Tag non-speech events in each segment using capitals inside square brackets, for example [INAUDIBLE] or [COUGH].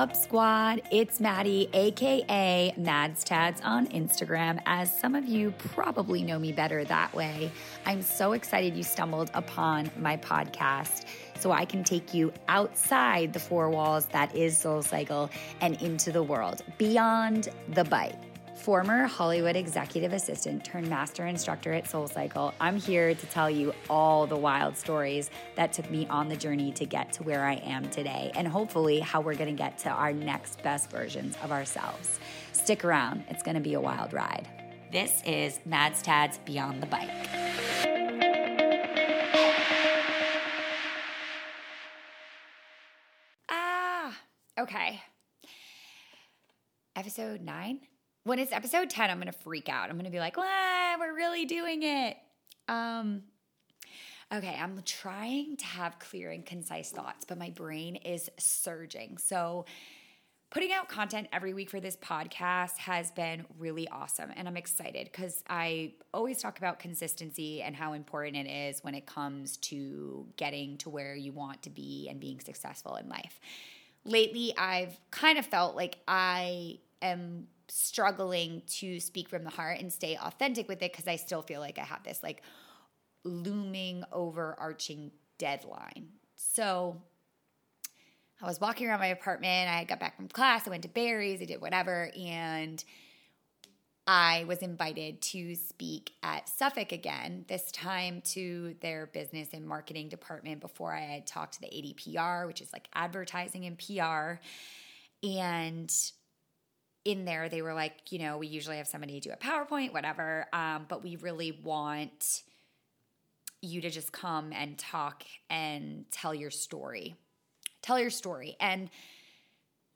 up, squad? It's Maddie, aka Mads Tads on Instagram, as some of you probably know me better that way. I'm so excited you stumbled upon my podcast so I can take you outside the four walls that is Soul Cycle and into the world, beyond the bike former Hollywood executive assistant turned master instructor at SoulCycle, I'm here to tell you all the wild stories that took me on the journey to get to where I am today, and hopefully how we're gonna get to our next best versions of ourselves. Stick around, it's gonna be a wild ride. This is Mads Tads Beyond the Bike. Ah, okay. Episode nine when it's episode 10, I'm going to freak out. I'm going to be like, wow, we're really doing it. Um, okay, I'm trying to have clear and concise thoughts, but my brain is surging. So, putting out content every week for this podcast has been really awesome. And I'm excited because I always talk about consistency and how important it is when it comes to getting to where you want to be and being successful in life. Lately, I've kind of felt like I am struggling to speak from the heart and stay authentic with it because I still feel like I have this like looming overarching deadline. So I was walking around my apartment. I got back from class. I went to Barry's. I did whatever. And I was invited to speak at Suffolk again, this time to their business and marketing department before I had talked to the ADPR, which is like advertising and PR. And in there they were like you know we usually have somebody do a powerpoint whatever um, but we really want you to just come and talk and tell your story. Tell your story. And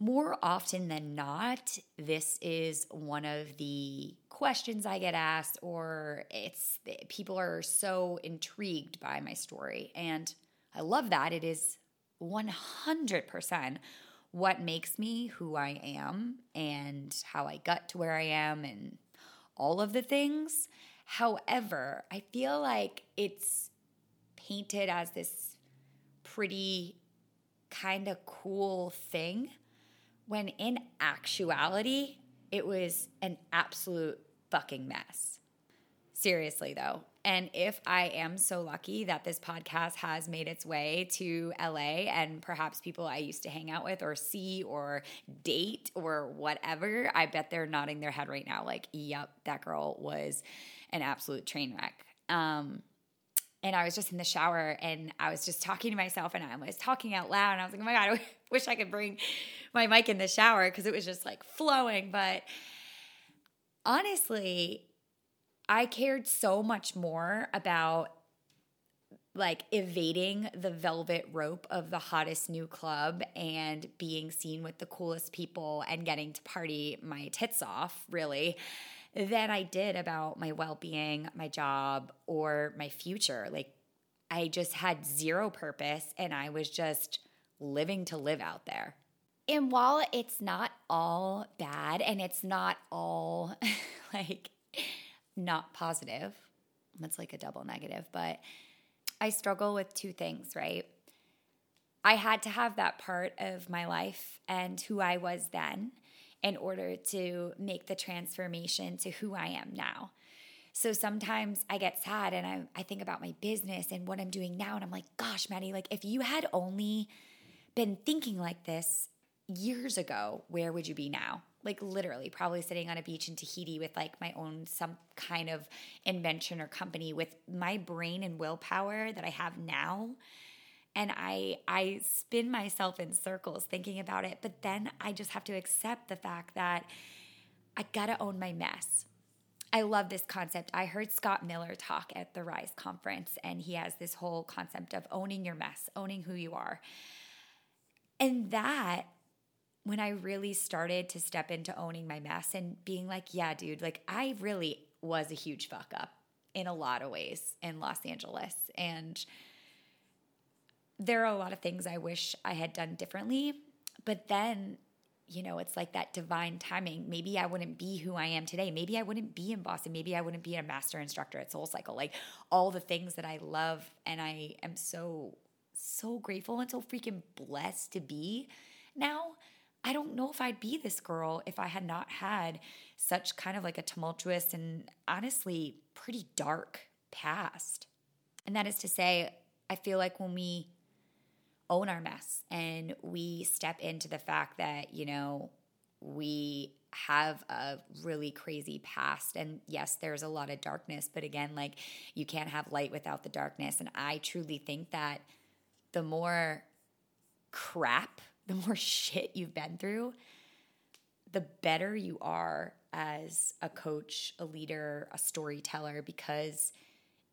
more often than not this is one of the questions i get asked or it's people are so intrigued by my story. And i love that. It is 100% what makes me who I am and how I got to where I am and all of the things. However, I feel like it's painted as this pretty kind of cool thing when in actuality, it was an absolute fucking mess. Seriously, though, and if I am so lucky that this podcast has made its way to LA and perhaps people I used to hang out with or see or date or whatever, I bet they're nodding their head right now, like, yep, that girl was an absolute train wreck. Um, and I was just in the shower and I was just talking to myself and I was talking out loud and I was like, oh my God, [LAUGHS] I wish I could bring my mic in the shower because it was just like flowing. But honestly, I cared so much more about like evading the velvet rope of the hottest new club and being seen with the coolest people and getting to party my tits off, really, than I did about my well being, my job, or my future. Like, I just had zero purpose and I was just living to live out there. And while it's not all bad and it's not all [LAUGHS] like, not positive. That's like a double negative, but I struggle with two things, right? I had to have that part of my life and who I was then in order to make the transformation to who I am now. So sometimes I get sad and I, I think about my business and what I'm doing now. And I'm like, gosh, Maddie, like if you had only been thinking like this years ago, where would you be now? Like literally probably sitting on a beach in Tahiti with like my own some kind of invention or company with my brain and willpower that I have now and I I spin myself in circles thinking about it but then I just have to accept the fact that I got to own my mess. I love this concept. I heard Scott Miller talk at the Rise conference and he has this whole concept of owning your mess, owning who you are. And that when I really started to step into owning my mess and being like, yeah, dude, like I really was a huge fuck up in a lot of ways in Los Angeles. And there are a lot of things I wish I had done differently. But then, you know, it's like that divine timing. Maybe I wouldn't be who I am today. Maybe I wouldn't be in Boston. Maybe I wouldn't be a master instructor at Soul Cycle. Like all the things that I love and I am so, so grateful and so freaking blessed to be now I don't know if I'd be this girl if I had not had such kind of like a tumultuous and honestly pretty dark past. And that is to say, I feel like when we own our mess and we step into the fact that, you know, we have a really crazy past and yes there's a lot of darkness but again like you can't have light without the darkness and i truly think that the more crap [LAUGHS] the more shit you've been through the better you are as a coach a leader a storyteller because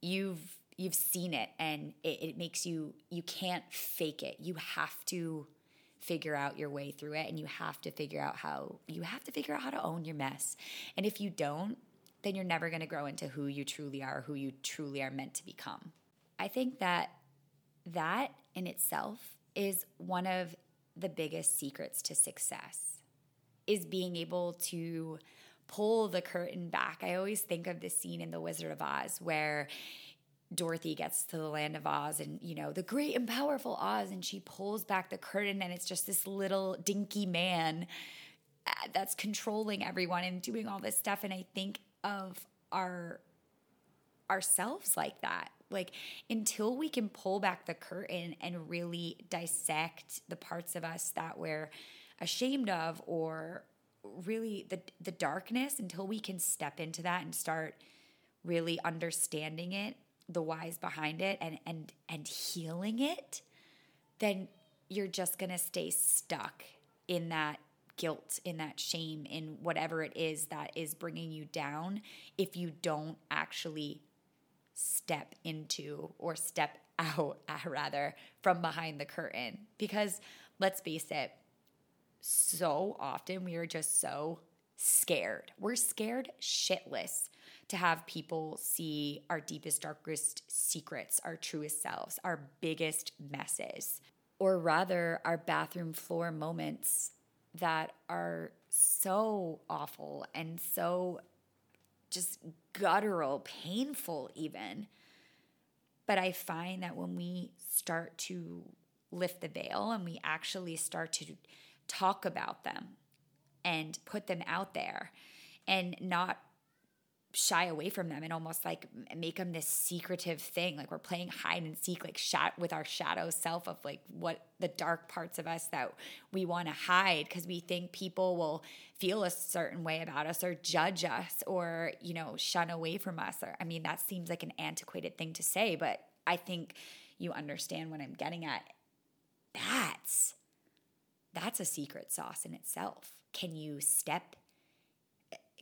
you've you've seen it and it, it makes you you can't fake it you have to figure out your way through it and you have to figure out how you have to figure out how to own your mess. And if you don't, then you're never going to grow into who you truly are, who you truly are meant to become. I think that that in itself is one of the biggest secrets to success is being able to pull the curtain back. I always think of this scene in The Wizard of Oz where Dorothy gets to the land of Oz and, you know, the great and powerful Oz, and she pulls back the curtain, and it's just this little dinky man uh, that's controlling everyone and doing all this stuff. And I think of our ourselves like that. Like, until we can pull back the curtain and really dissect the parts of us that we're ashamed of or really the the darkness until we can step into that and start really understanding it the whys behind it and and and healing it, then you're just going to stay stuck in that guilt, in that shame, in whatever it is that is bringing you down if you don't actually step into or step [LAUGHS] out, uh, rather, from behind the curtain. Because let's face it, so often we are just so scared. We're scared shitless to have people see our deepest, darkest secrets, our truest selves, our biggest messes, or rather, our bathroom floor moments that are so awful and so just guttural, painful, even. But I find that when we start to lift the veil and we actually start to talk about them and put them out there and not shy away from them and almost like make them this secretive thing. Like we're playing hide and seek like shot with our shadow self of like what the dark parts of us that we want to hide because we think people will feel a certain way about us or judge us or you know shun away from us or i mean that seems like an antiquated thing to say but i think you understand what i'm getting at. That's that's a secret sauce in itself. Can you step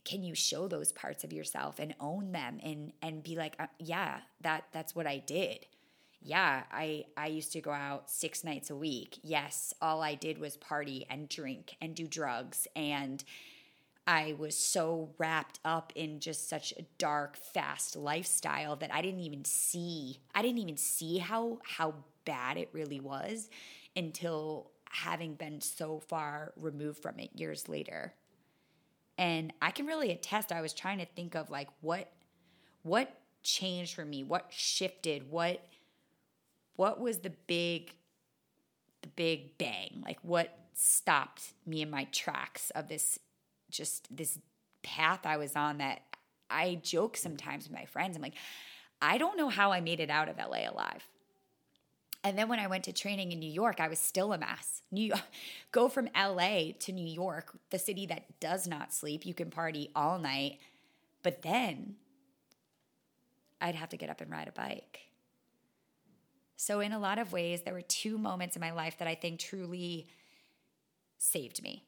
can you show those parts of yourself and own them and and be like uh, yeah that that's what i did. Yeah i i used to go out six nights a week. Yes all i did was party and drink and do drugs. And i was so wrapped up in just such a dark fast lifestyle that i didn't even see i didn't even see how how bad it really was until having been so far removed from it years later and I can really attest I was trying to think of like what what changed for me, what shifted, what what was the big the big bang? Like what stopped me in my tracks of this just this path I was on that I joke sometimes with my friends. I'm like, I don't know how I made it out of LA alive. And then when I went to training in New York, I was still a mess. New York, [LAUGHS] go from LA to New York, the city that does not sleep. You can party all night. But then I'd have to get up and ride a bike. So, in a lot of ways, there were two moments in my life that I think truly saved me.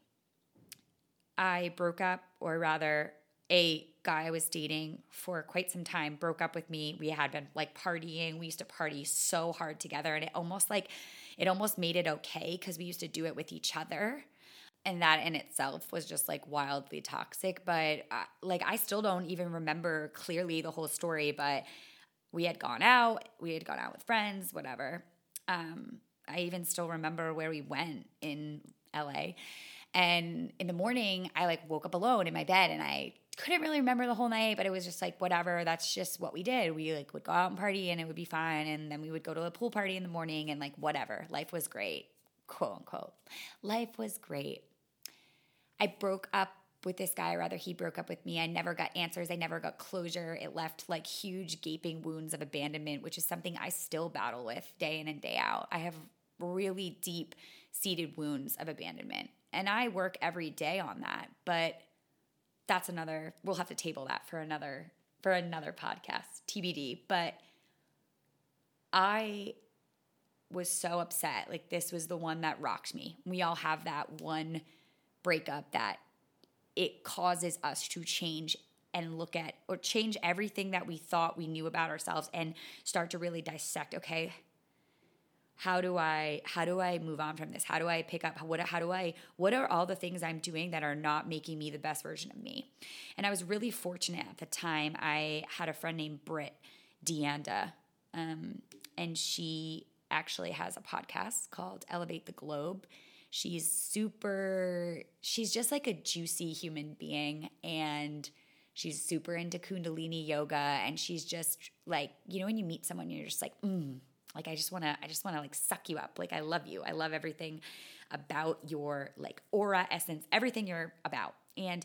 I broke up, or rather, a guy I was dating for quite some time broke up with me. We had been like partying. We used to party so hard together and it almost like it almost made it okay cuz we used to do it with each other. And that in itself was just like wildly toxic, but uh, like I still don't even remember clearly the whole story, but we had gone out, we had gone out with friends, whatever. Um I even still remember where we went in LA. And in the morning, I like woke up alone in my bed and I couldn't really remember the whole night, but it was just like whatever. That's just what we did. We like would go out and party and it would be fine, and then we would go to a pool party in the morning and like whatever. Life was great, quote unquote. Life was great. I broke up with this guy, rather, he broke up with me. I never got answers. I never got closure. It left like huge gaping wounds of abandonment, which is something I still battle with day in and day out. I have really deep seated wounds of abandonment. And I work every day on that. But that's another, we'll have to table that for another for another podcast, TBD. But I was so upset. Like this was the one that rocked me. We all have that one breakup that it causes us to change and look at or change everything that we thought we knew about ourselves and start to really dissect okay how do i how do i move on from this how do i pick up what how do i what are all the things i'm doing that are not making me the best version of me and i was really fortunate at the time i had a friend named britt deanda um, and she actually has a podcast called elevate the globe She's super, she's just like a juicy human being. And she's super into Kundalini yoga. And she's just like, you know, when you meet someone, you're just like, mm, like, I just wanna, I just wanna like suck you up. Like, I love you. I love everything about your like aura, essence, everything you're about. And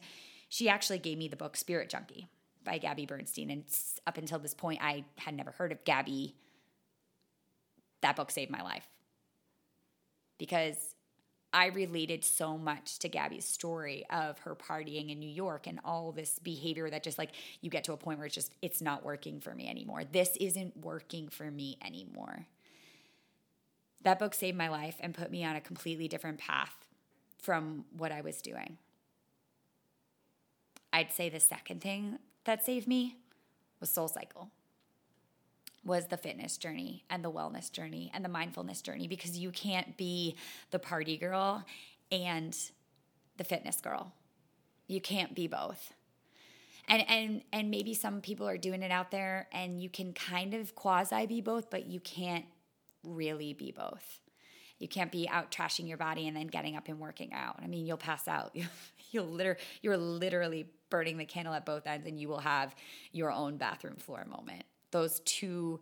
she actually gave me the book Spirit Junkie by Gabby Bernstein. And up until this point, I had never heard of Gabby. That book saved my life because I related so much to Gabby's story of her partying in New York and all this behavior that just like you get to a point where it's just, it's not working for me anymore. This isn't working for me anymore. That book saved my life and put me on a completely different path from what I was doing. I'd say the second thing that saved me was Soul Cycle was the fitness journey and the wellness journey and the mindfulness journey because you can't be the party girl and the fitness girl. You can't be both. And and and maybe some people are doing it out there and you can kind of quasi be both, but you can't really be both. You can't be out trashing your body and then getting up and working out. I mean, you'll pass out. [LAUGHS] You'll literally you're literally burning the candle at both ends and you will have your own bathroom floor moment those two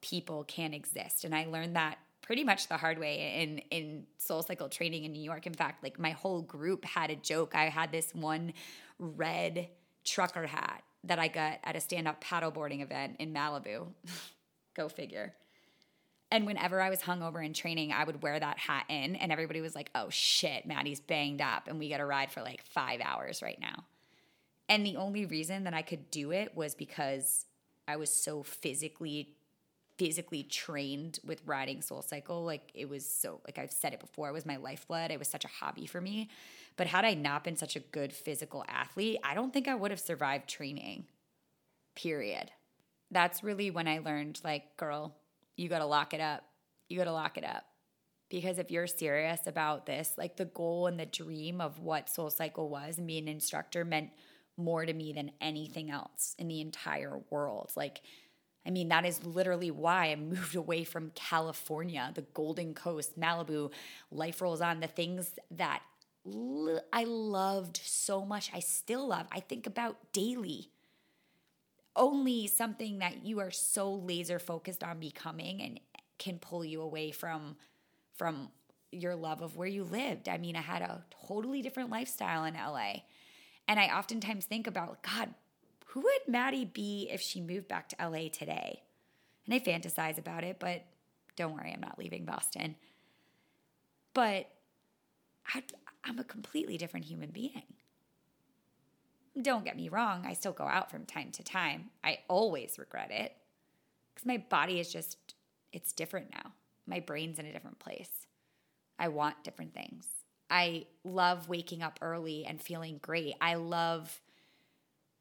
people can exist. And I learned that pretty much the hard way in in soul cycle training in New York. In fact, like my whole group had a joke. I had this one red trucker hat that I got at a stand-up paddleboarding event in Malibu. [LAUGHS] Go figure. And whenever I was hungover in training, I would wear that hat in, and everybody was like, "Oh shit, Maddie's banged up, and we got to ride for like five hours right now." And the only reason that I could do it was because I was so physically physically trained with riding soul cycle like it was so like i've said it before it was my lifeblood. It was such a hobby for me. But had i not been such a good physical athlete i don't think i would have survived training period. That's really when i learned like girl you got to lock it up. You got to lock it up. Because if you're serious about this like the goal and the dream of what soul cycle was and being an instructor meant more to me than anything else in the entire world. Like, I mean, that is literally why I moved [LAUGHS] away from California, the Golden Coast, Malibu, life rolls on, the things that I loved so much, I still love, I think about daily. Only something that you are so laser focused on becoming and can pull you away from from your love of where you lived. I mean, I had a totally different lifestyle in LA. And I oftentimes think about, God, who would Maddie be if she moved back to LA today? And I fantasize about it, but don't worry, I'm not leaving Boston. But I, am a completely different human being. Don't get me wrong, I still go out from time to time. I always regret it because my body is just, it's different now. My brain's in a different place. I want different things. I love waking up early and feeling great. I love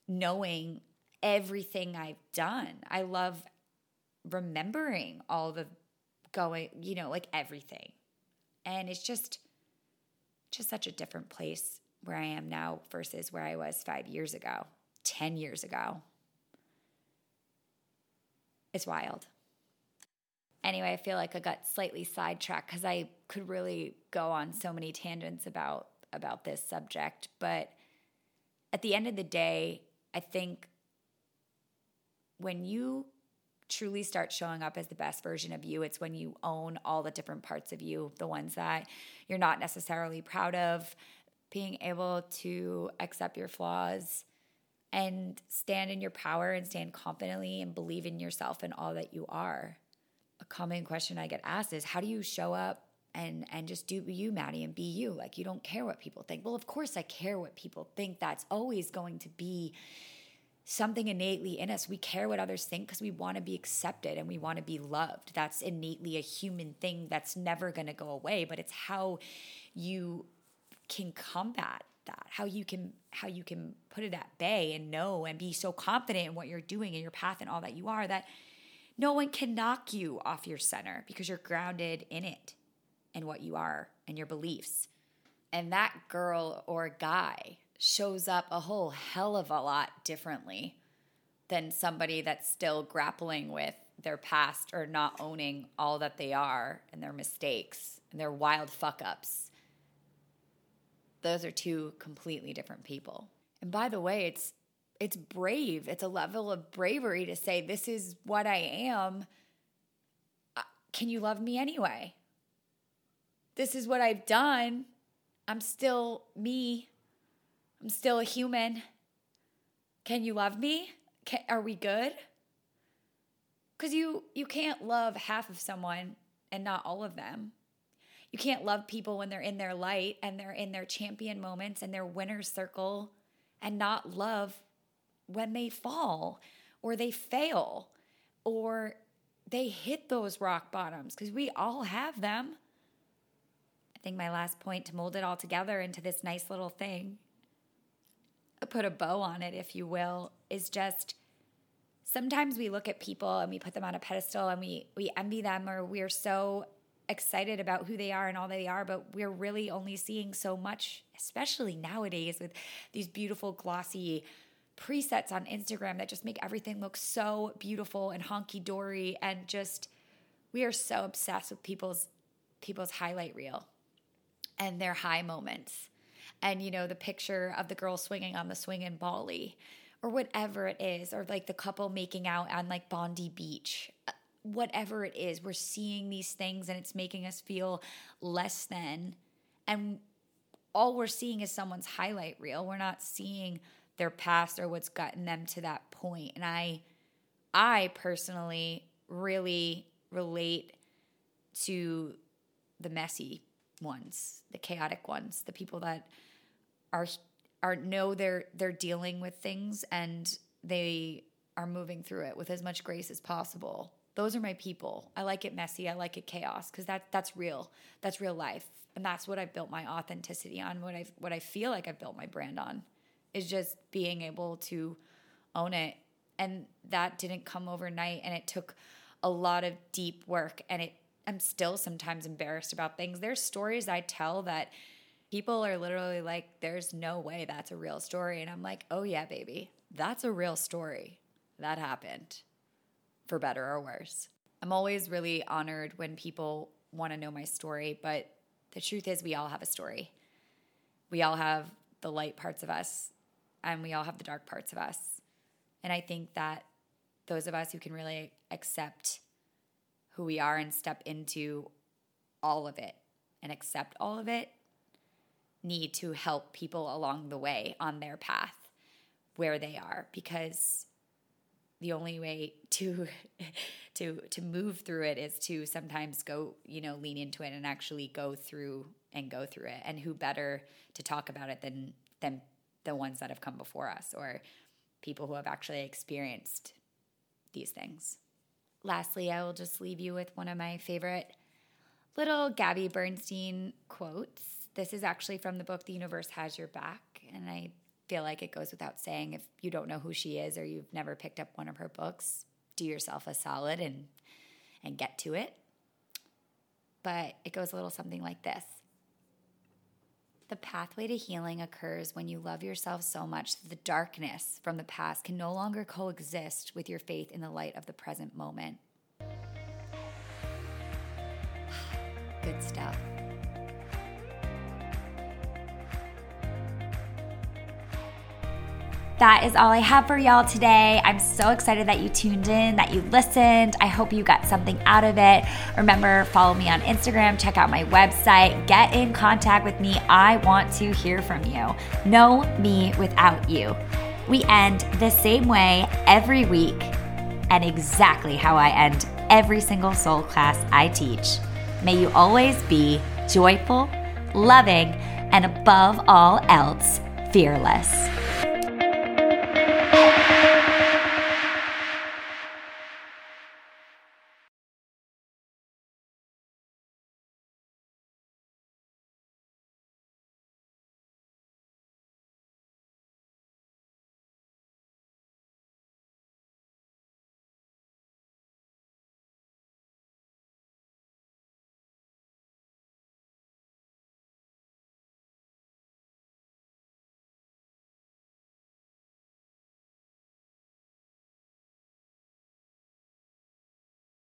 knowing everything I've done. I love remembering all the going, you know, like everything. And it's just just such a different place where I am now versus where I was 5 years ago, 10 years ago. It's wild anyway, I feel like I got slightly sidetracked because I could really go on so many tangents about about this subject. But at the end of the day, I think when you truly start showing up as the best version of you, it's when you own all the different parts of you, the ones that you're not necessarily proud of, being able to accept your flaws and stand in your power and stand confidently and believe in yourself and all that you are. Common question I get asked is how do you show up and and just do you, Maddie, and be you? Like you don't care what people think. Well, of course I care what people think. That's always going to be something innately in us. We care what others think because we want to be accepted and we want to be loved. That's innately a human thing that's never going to go away, but it's how you can combat that how you can how you can put it at bay and know and be so confident in what you're doing and your path and all that you are that no one can knock you off your center because you're grounded in it and what you are and your beliefs and that girl or guy shows up a whole hell of a lot differently than somebody that's still grappling with their past or not owning all that they are and their mistakes and their wild fuck ups those are two completely different people. And by the way, it's it's brave. It's a level of bravery to say this is what I am. Uh, can you love me anyway? This is what I've done. I'm still me. I'm still a human. Can you love me? Can, are we good? Cuz you you can't love half of someone and not all of them you can't love people when they're in their light and they're in their champion moments and their winner's circle and not love when they fall or they fail or they hit those rock bottoms because we all have them. I think my last point to mold it all together into this nice little thing, put a bow on it, if you will, is just sometimes we look at people and we put them on a pedestal and we we envy them or we're so excited about who they are and all they are, but we're really only seeing so much, especially nowadays with these beautiful, glossy presets on Instagram that just make everything look so beautiful and honky dory and just we are so obsessed with people's people's highlight reel and their high moments. And you know, the picture of the girl swinging on the swing in Bali or whatever it is or like the couple making out on like Bondi Beach uh, whatever it is, we're seeing these things and it's making us feel less than. And all we're seeing is someone's highlight reel. We're not seeing their past or what's gotten them to that point. And I I personally really relate to the messy ones, the chaotic ones, the people that are are know they're they're dealing with things and they are moving through it with as much grace as possible those are my people. I like it messy. I like it chaos because that that's real. That's real life, and that's what I've built my authenticity on. What I what I feel like I've built my brand on is just being able to own it, and that didn't come overnight, and it took a lot of deep work, and it. I'm still sometimes embarrassed about things. There's stories I tell that people are literally like, "There's no way that's a real story," and I'm like, "Oh yeah, baby, that's a real story. That happened." for better or worse. I'm always really honored when people want to know my story, but the truth is, we all have a story. We all have the light parts of us, and we all have the dark parts of us. And I think that those of us who can really accept who we are and step into all of it and accept all of it need to help people along the way on their path where they are because the only way to [LAUGHS] to to move through it is to sometimes go you know lean into it and actually go through and go through it and who better to talk about it than than the ones that have come before us or people who have actually experienced these things lastly i will just leave you with one of my favorite little gabby bernstein quotes this is actually from the book the universe has your back and i feel like it goes without saying if you don't know who she is or you've never picked up one of her books, do yourself a solid and and get to it. But it goes a little something like this. The pathway to healing occurs when you love yourself so much that the darkness from the past can no longer coexist with your faith in the light of the present moment. [SIGHS] Good stuff. That is all I have for y'all today. I'm so excited that you tuned in, that you listened. I hope you got something out of it. Remember, follow me on Instagram, check out my website, get in contact with me. I want to hear from you. No me without you. We end the same way every week and exactly how I end every single soul class I teach. May you always be joyful, loving, and above all else, fearless.